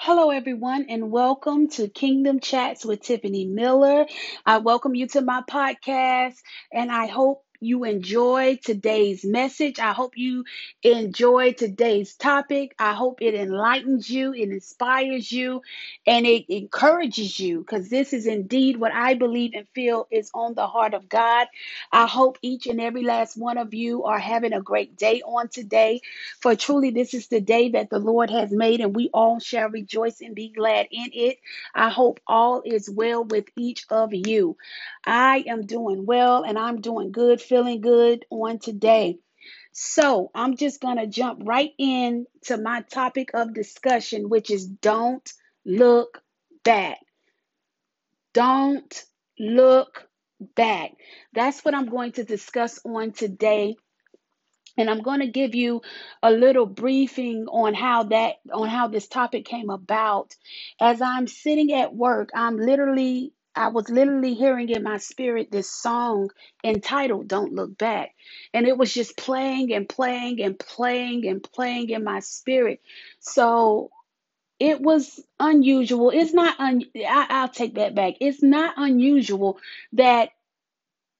Hello, everyone, and welcome to Kingdom Chats with Tiffany Miller. I welcome you to my podcast, and I hope you enjoy today's message. I hope you enjoy today's topic. I hope it enlightens you, it inspires you, and it encourages you because this is indeed what I believe and feel is on the heart of God. I hope each and every last one of you are having a great day on today. For truly, this is the day that the Lord has made, and we all shall rejoice and be glad in it. I hope all is well with each of you. I am doing well, and I'm doing good, feeling good on today. So, I'm just going to jump right in to my topic of discussion, which is don't look back. Don't look back. That's what I'm going to discuss on today and I'm going to give you a little briefing on how that on how this topic came about. As I'm sitting at work, I'm literally I was literally hearing in my spirit this song entitled Don't Look Back. And it was just playing and playing and playing and playing in my spirit. So it was unusual. It's not un I, I'll take that back. It's not unusual that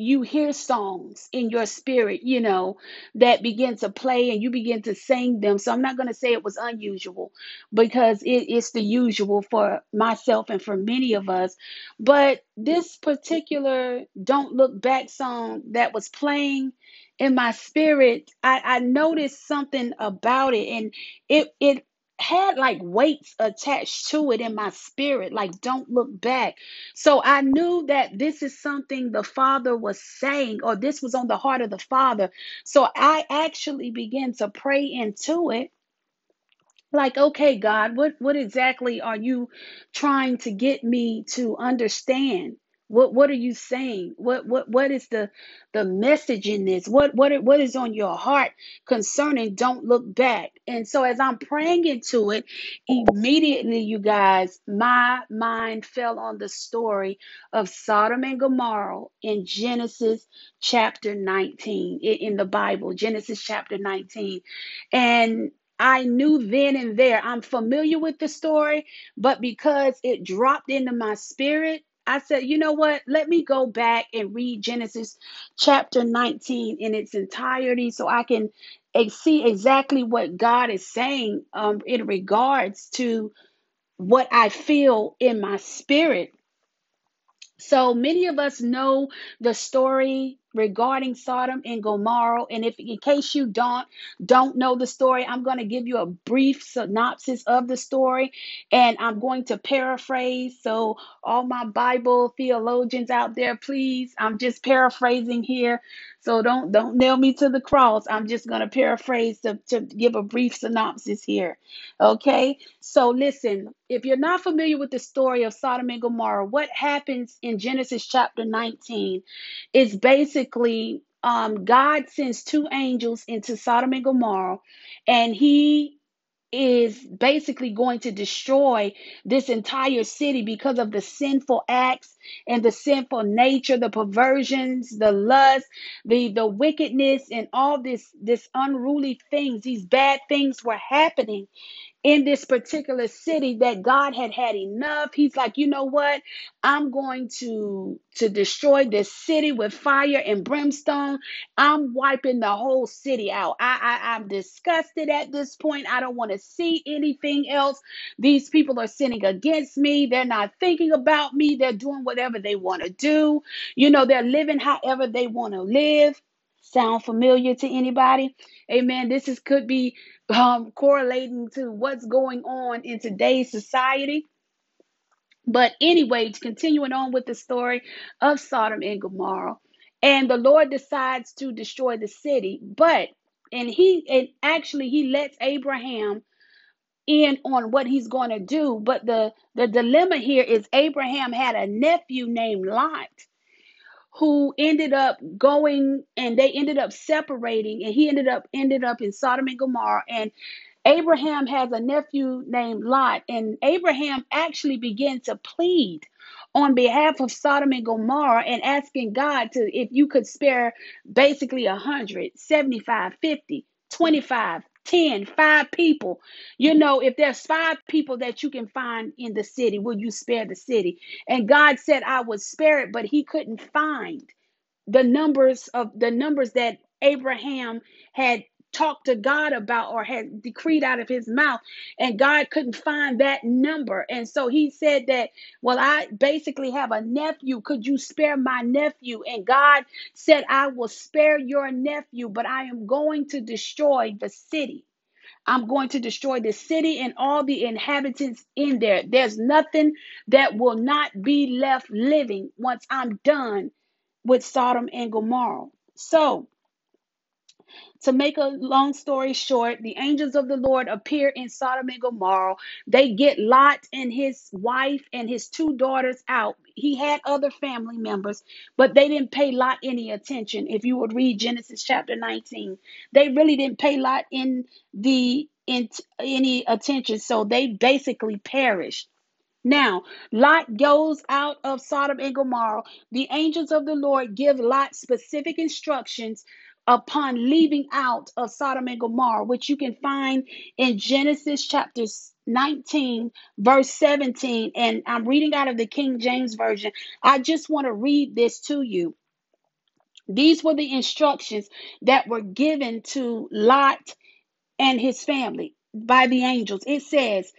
you hear songs in your spirit, you know, that begin to play and you begin to sing them. So I'm not going to say it was unusual because it is the usual for myself and for many of us. But this particular Don't Look Back song that was playing in my spirit, I, I noticed something about it and it it had like weights attached to it in my spirit, like don't look back. So I knew that this is something the Father was saying, or this was on the heart of the Father. So I actually began to pray into it like okay god what what exactly are you trying to get me to understand what what are you saying? What what what is the the message in this? What what what is on your heart concerning don't look back? And so as i'm praying into it immediately you guys my mind fell on the story of sodom and gomorrah in genesis chapter 19 in in the bible genesis chapter 19 and I knew then and there, I'm familiar with the story, but because it dropped into my spirit, I said, you know what? Let me go back and read Genesis chapter 19 in its entirety so I can see exactly what God is saying um, in regards to what I feel in my spirit so many of us know the story regarding Sodom and Gomorrah. And if in case you don't don't know the story, I'm going to give you a brief synopsis of the story and I'm going to paraphrase. So all my Bible theologians out there, please, I'm just paraphrasing here. So don't don't nail me to the cross. I'm just going to paraphrase to, to give a brief synopsis here. Okay? So listen, if you're not familiar with the story of Sodom and Gomorrah, what happens in Genesis chapter 19 is basically um, God sends two angels into Sodom and Gomorrah, and he is basically going to destroy this entire city because of the sinful acts and the sinful nature the perversions the lust the the wickedness and all this this unruly things these bad things were happening in this particular city that God had had enough. He's like, you know what? I'm going to to destroy this city with fire and brimstone. I'm wiping the whole city out. I, I I'm disgusted at this point. I don't want to see anything else. These people are sinning against me. They're not thinking about me. They're doing whatever they want to do. You know, they're living however they want to live. Sound familiar to anybody? Amen. This is could be um, correlating to what's going on in today's society. But anyway, continuing on with the story of Sodom and Gomorrah, and the Lord decides to destroy the city, but and he and actually he lets Abraham in on what he's going to do. But the the dilemma here is Abraham had a nephew named Lot who ended up going and they ended up separating and he ended up ended up in Sodom and Gomorrah and Abraham has a nephew named Lot and Abraham actually began to plead on behalf of Sodom and Gomorrah and asking God to if you could spare basically a hundred, seventy-five, fifty, twenty-five, 10, five people. You know, if there's five people that you can find in the city, will you spare the city? And God said, I would spare it, but he couldn't find the numbers of the numbers that Abraham had talked to God about or had decreed out of his mouth and God couldn't find that number. And so he said that well I basically have a nephew. Could you spare my nephew? And God said I will spare your nephew but I am going to destroy the city. I'm going to destroy the city and all the inhabitants in there. There's nothing that will not be left living once I'm done with Sodom and Gomorrah. So, to make a long story short, the angels of the Lord appear in Sodom and Gomorrah. They get Lot and his wife and his two daughters out. He had other family members, but they didn't pay Lot any attention. If you would read Genesis chapter 19, they really didn't pay Lot in the in any attention, so they basically perished. Now, Lot goes out of Sodom and Gomorrah. The angels of the Lord give Lot specific instructions upon leaving out of Sodom and Gomorrah, which you can find in Genesis chapters 19, verse 17. And I'm reading out of the King James Version. I just want to read this to you. These were the instructions that were given to Lot and his family by the angels. It says,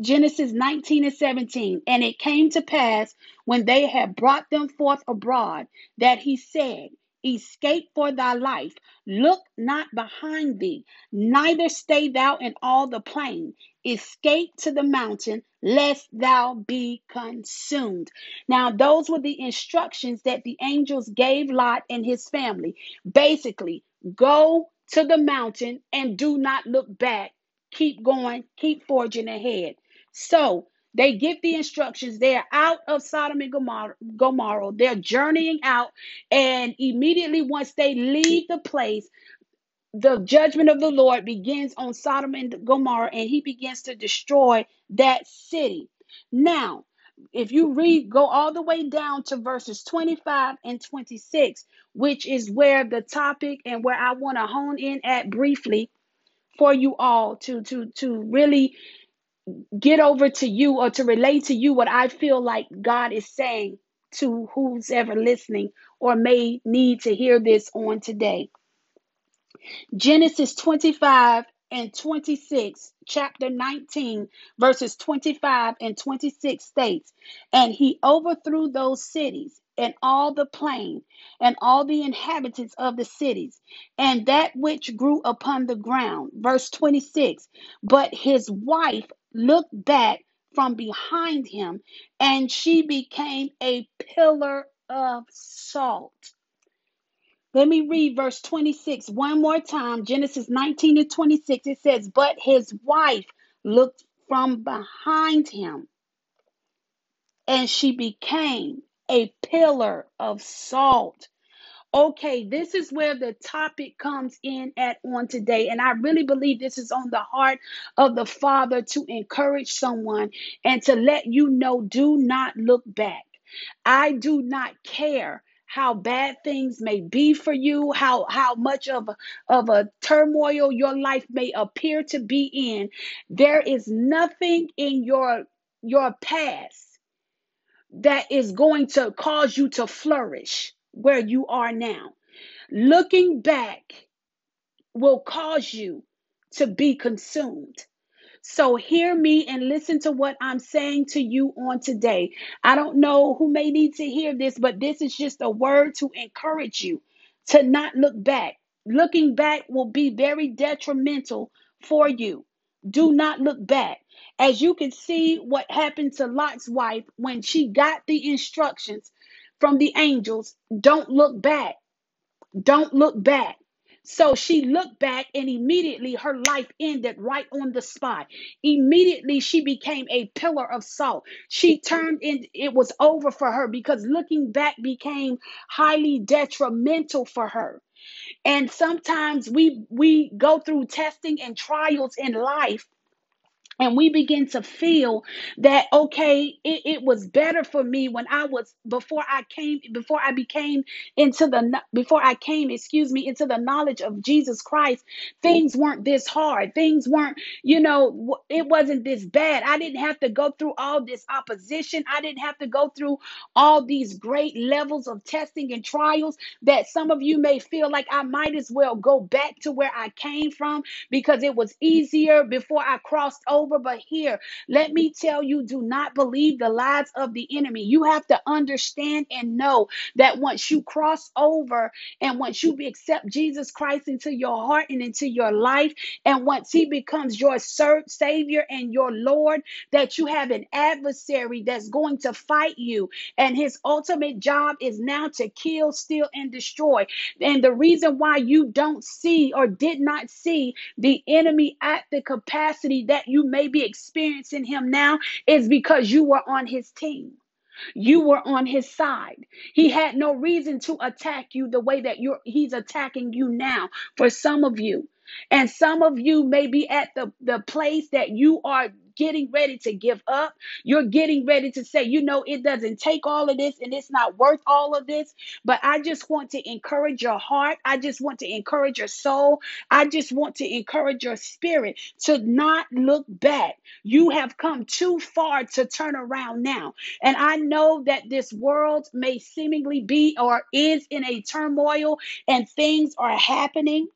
Genesis 19 and 17, and it came to pass when they had brought them forth abroad that he said, Escape for thy life, look not behind thee, neither stay thou in all the plain. Escape to the mountain, lest thou be consumed. Now, those were the instructions that the angels gave Lot and his family. Basically, go to the mountain and do not look back. Keep going, keep forging ahead. So they give the instructions. They're out of Sodom and Gomorrah. Gomorrah. They're journeying out, and immediately once they leave the place, the judgment of the Lord begins on Sodom and Gomorrah, and he begins to destroy that city. Now, if you read, go all the way down to verses 25 and 26, which is where the topic and where I want to hone in at briefly for you all to to to really get over to you or to relate to you what I feel like God is saying to who's ever listening or may need to hear this on today. Genesis 25 and 26, chapter 19, verses 25 and 26 states, And he overthrew those cities and all the plain and all the inhabitants of the cities and that which grew upon the ground. Verse 26, But his wife looked back from behind him, and she became a pillar of salt. Let me read verse 26 one more time. Genesis 19 and 26. It says, But his wife looked from behind him, and she became a pillar of salt. Okay, this is where the topic comes in at on today. And I really believe this is on the heart of the Father to encourage someone and to let you know do not look back. I do not care how bad things may be for you, how how much of a, of a turmoil your life may appear to be in. There is nothing in your your past that is going to cause you to flourish where you are now. Looking back will cause you to be consumed. So hear me and listen to what I'm saying to you on today. I don't know who may need to hear this, but this is just a word to encourage you to not look back. Looking back will be very detrimental for you. Do not look back. As you can see, what happened to Lot's wife when she got the instructions from the angels don't look back. Don't look back. So she looked back and immediately her life ended right on the spot. Immediately she became a pillar of salt. She turned in, it was over for her because looking back became highly detrimental for her. And sometimes we we go through testing and trials in life and we begin to feel that okay it, it was better for me when i was before i came before i became into the before i came excuse me into the knowledge of jesus christ things weren't this hard things weren't you know it wasn't this bad i didn't have to go through all this opposition i didn't have to go through all these great levels of testing and trials that some of you may feel like i might as well go back to where i came from because it was easier before I crossed over. But here, let me tell you do not believe the lies of the enemy. You have to understand and know that once you cross over and once you accept Jesus Christ into your heart and into your life, and once he becomes your Savior and your Lord, that you have an adversary that's going to fight you. And his ultimate job is now to kill, steal, and destroy. And the reason why you don't see or did not see the enemy at the capacity that you may be experiencing him now is because you were on his team. You were on his side. He had no reason to attack you the way that you're he's attacking you now for some of you. And some of you may be at the, the place that you are getting ready to give up. You're getting ready to say, you know, it doesn't take all of this and it's not worth all of this. But I just want to encourage your heart. I just want to encourage your soul. I just want to encourage your spirit to not look back. You have come too far to turn around now. And I know that this world may seemingly be or is in a turmoil and things are happening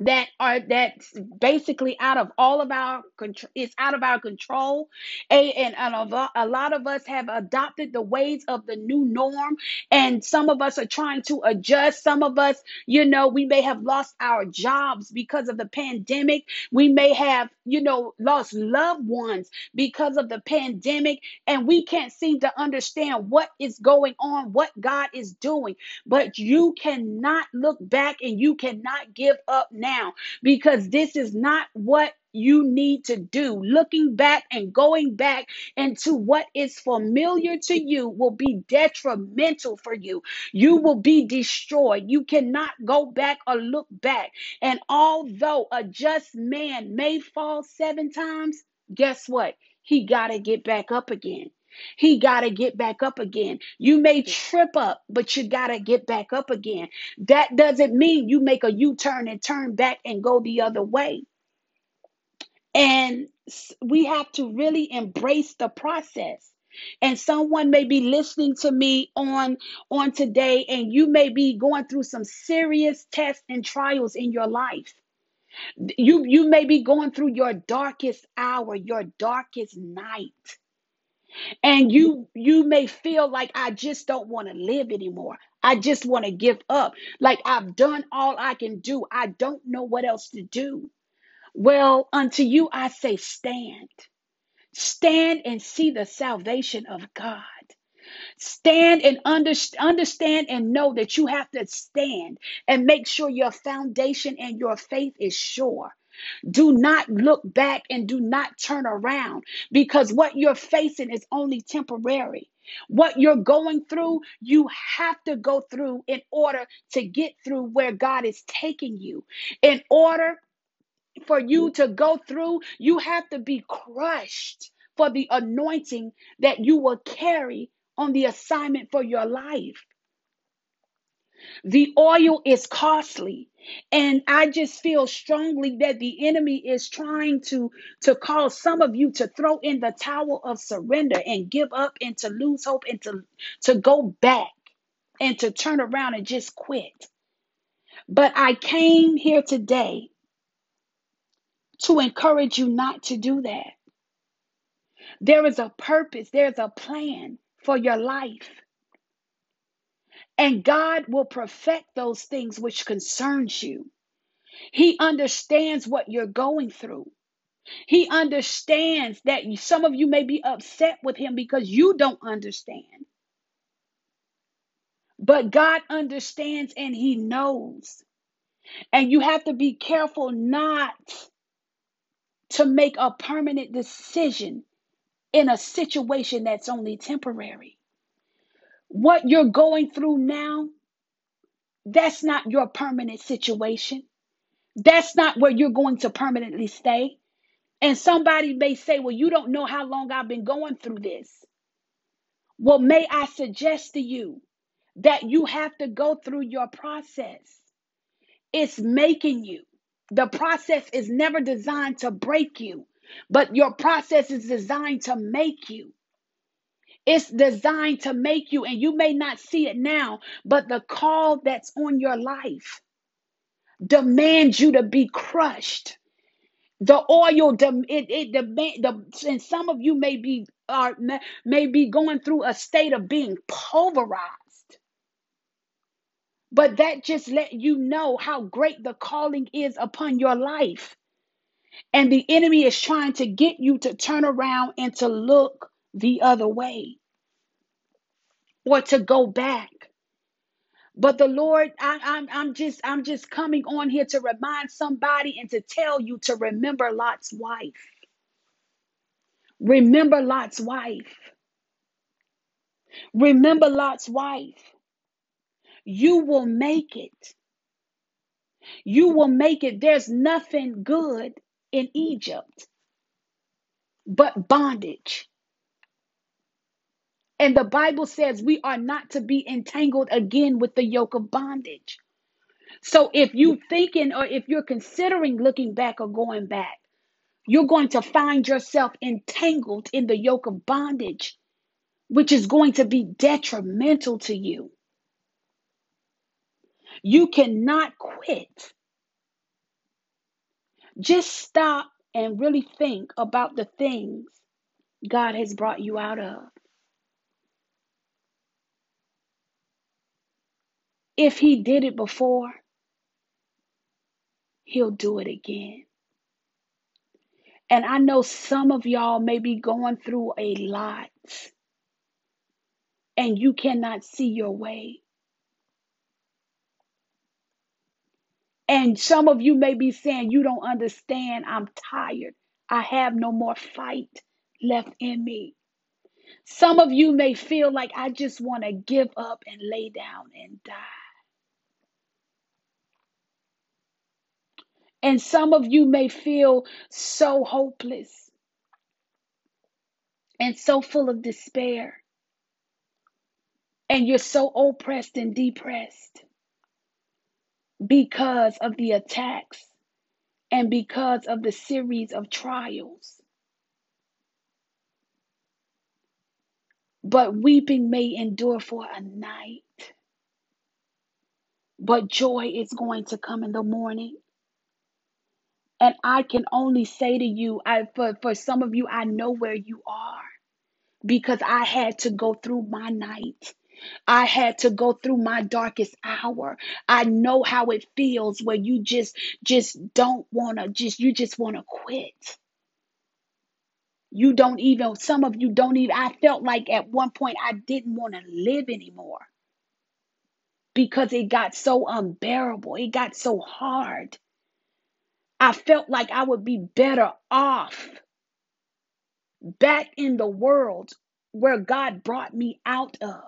that are that's basically out of all of our control it's out of our control. A- and, and a a lot of us have adopted the ways of the new norm and some of us are trying to adjust. Some of us you know we may have lost our jobs because of the pandemic. We may have you know lost loved ones because of the pandemic and we can't seem to understand what is going on what god is doing. But you cannot look back and you cannot give up now because this is not what you need to do. Looking back and going back into what is familiar to you will be detrimental for you. You will be destroyed. You cannot go back or look back. And although a just man may fall seven times, guess what? He got to get back up again. He got to get back up again. You may trip up, but you got to get back up again. That doesn't mean you make a U turn and turn back and go the other way. And s- we have to really embrace the process. And someone may be listening to me on on today and you may be going through some serious tests and trials in your life. You you may be going through your darkest hour, your darkest night and you you may feel like i just don't want to live anymore. I just want to give up. Like i've done all i can do. I don't know what else to do. Well unto you i say stand. Stand and see the salvation of god. Stand and under, understand and know that you have to stand and make sure your foundation and your faith is sure do not look back and do not turn around because what you're facing is only temporary. What you're going through, you have to go through in order to get through where God is taking you. In order for you to go through, you have to be crushed for the anointing that you will carry on the assignment for your life. The oil is costly. And I just feel strongly that the enemy is trying to, to cause some of you to throw in the towel of surrender and give up and to lose hope and to, to go back and to turn around and just quit. But I came here today to encourage you not to do that. There is a purpose, there's a plan for your life. And God will perfect those things which concerns you. He understands what you're going through. He understands that some of you may be upset with him because you don't understand. But God understands and he knows. And you have to be careful not to make a permanent decision in a situation that's only temporary. What you're going through now, that's not your permanent situation. That's not where you're going to permanently stay. And somebody may say, Well, you don't know how long I've been going through this. Well, may I suggest to you that you have to go through your process. It's making you. The process is never designed to break you, but your process is designed to make you. It's designed to make you, and you may not see it now, but the call that's on your life demands you to be crushed. The oil, it, it demand, the, and some of you may be are may be going through a state of being pulverized. But that just let you know how great the calling is upon your life. And the enemy is trying to get you to turn around and to look the other way or to go back. But the Lord, I, I'm, I'm just, I'm just coming on here to remind somebody and to tell you to remember Lot's wife. Remember Lot's wife. Remember Lot's wife. You will make it. You will make it. There's nothing good in Egypt but bondage. And the Bible says we are not to be entangled again with the yoke of bondage. So if you're thinking or if you're considering looking back or going back, you're going to find yourself entangled in the yoke of bondage, which is going to be detrimental to you. You cannot quit. Just stop and really think about the things God has brought you out of. If He did it before, He'll do it again. And I know some of y'all may be going through a lot and you cannot see your way. And some of you may be saying, You don't understand. I'm tired. I have no more fight left in me. Some of you may feel like I just want to give up and lay down and die. And some of you may feel so hopeless and so full of despair. And you're so oppressed and depressed because of the attacks and because of the series of trials. But weeping may endure for a night, but joy is going to come in the morning. And I can only say to you, I, for, for some of you, I know where you are because I had to go through my night. I had to go through my darkest hour. I know how it feels where you just just don't want to just you just want to quit. You don't even some of you don't even I felt like at one point I didn't want to live anymore because it got so unbearable. It got so hard. I felt like I would be better off back in the world where God brought me out of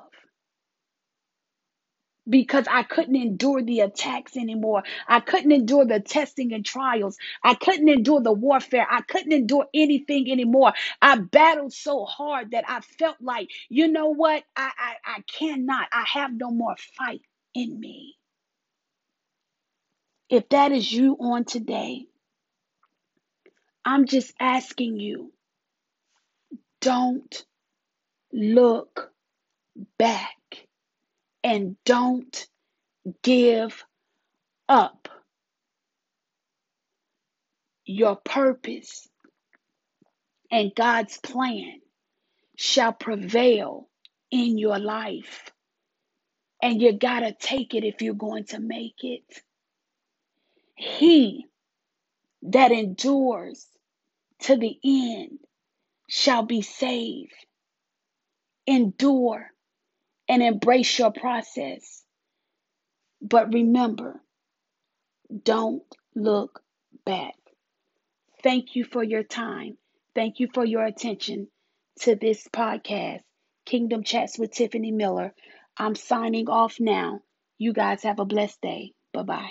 because I couldn't endure the attacks anymore. I couldn't endure the testing and trials. I couldn't endure the warfare. I couldn't endure anything anymore. I battled so hard that I felt like, you know what? I, I, I cannot. I have no more fight in me. If that is you on today, I'm just asking you don't look back and don't give up your purpose and God's plan shall prevail in your life. And you got to take it if you're going to make it. He that endures to the end shall be saved. Endure and embrace your process. But remember, don't look back. Thank you for your time. Thank you for your attention to this podcast, Kingdom Chats with Tiffany Miller. I'm signing off now. You guys have a blessed day. Bye bye.